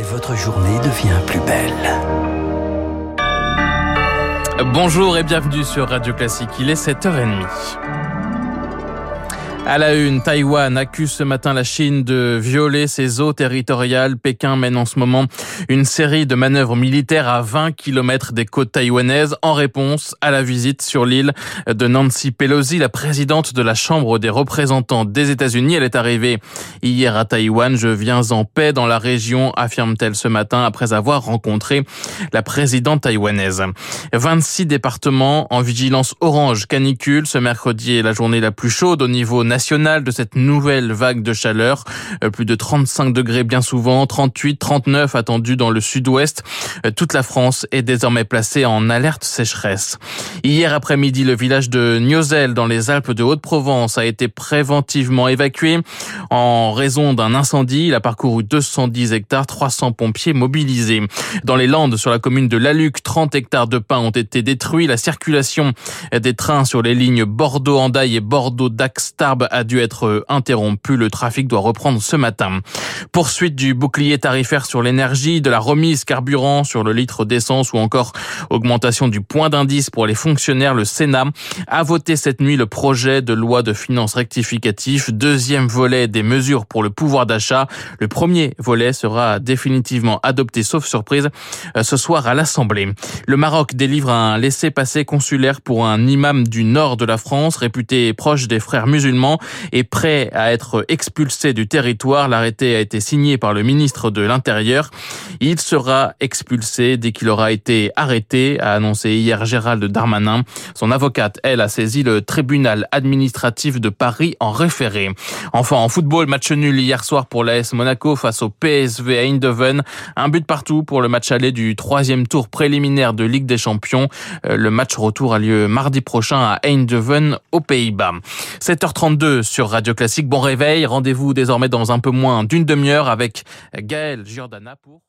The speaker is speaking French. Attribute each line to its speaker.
Speaker 1: et votre journée devient plus belle.
Speaker 2: Bonjour et bienvenue sur Radio Classique, il est 7h30. À la une, Taïwan accuse ce matin la Chine de violer ses eaux territoriales. Pékin mène en ce moment une série de manœuvres militaires à 20 km des côtes taïwanaises en réponse à la visite sur l'île de Nancy Pelosi, la présidente de la Chambre des représentants des États-Unis. Elle est arrivée hier à Taïwan. Je viens en paix dans la région, affirme-t-elle ce matin après avoir rencontré la présidente taïwanaise. 26 départements en vigilance orange canicule. Ce mercredi est la journée la plus chaude au niveau nationale de cette nouvelle vague de chaleur. Euh, plus de 35 degrés bien souvent, 38, 39 attendus dans le sud-ouest. Euh, toute la France est désormais placée en alerte sécheresse. Hier après-midi, le village de Niozel dans les Alpes de Haute-Provence a été préventivement évacué en raison d'un incendie. Il a parcouru 210 hectares, 300 pompiers mobilisés. Dans les Landes, sur la commune de Laluc, 30 hectares de pins ont été détruits. La circulation des trains sur les lignes Bordeaux-Andaille et Bordeaux-Dax-Tarbes a dû être euh, interrompu. Le trafic doit reprendre ce matin. Poursuite du bouclier tarifaire sur l'énergie, de la remise carburant sur le litre d'essence ou encore augmentation du point d'indice pour les fonctionnaires. Le Sénat a voté cette nuit le projet de loi de finances rectificatif. Deuxième volet des mesures pour le pouvoir d'achat. Le premier volet sera définitivement adopté, sauf surprise, euh, ce soir à l'Assemblée. Le Maroc délivre un laissez-passer consulaire pour un imam du nord de la France, réputé proche des frères musulmans est prêt à être expulsé du territoire. L'arrêté a été signé par le ministre de l'Intérieur. Il sera expulsé dès qu'il aura été arrêté, a annoncé hier Gérald Darmanin. Son avocate, elle, a saisi le tribunal administratif de Paris en référé. Enfin, en football, match nul hier soir pour l'AS Monaco face au PSV à Eindhoven. Un but partout pour le match aller du troisième tour préliminaire de Ligue des Champions. Euh, le match retour a lieu mardi prochain à Eindhoven, aux Pays-Bas. 7h32 sur Radio Classique. Bon réveil. Rendez-vous désormais dans un peu moins d'une demi-heure avec Gaël Giordana pour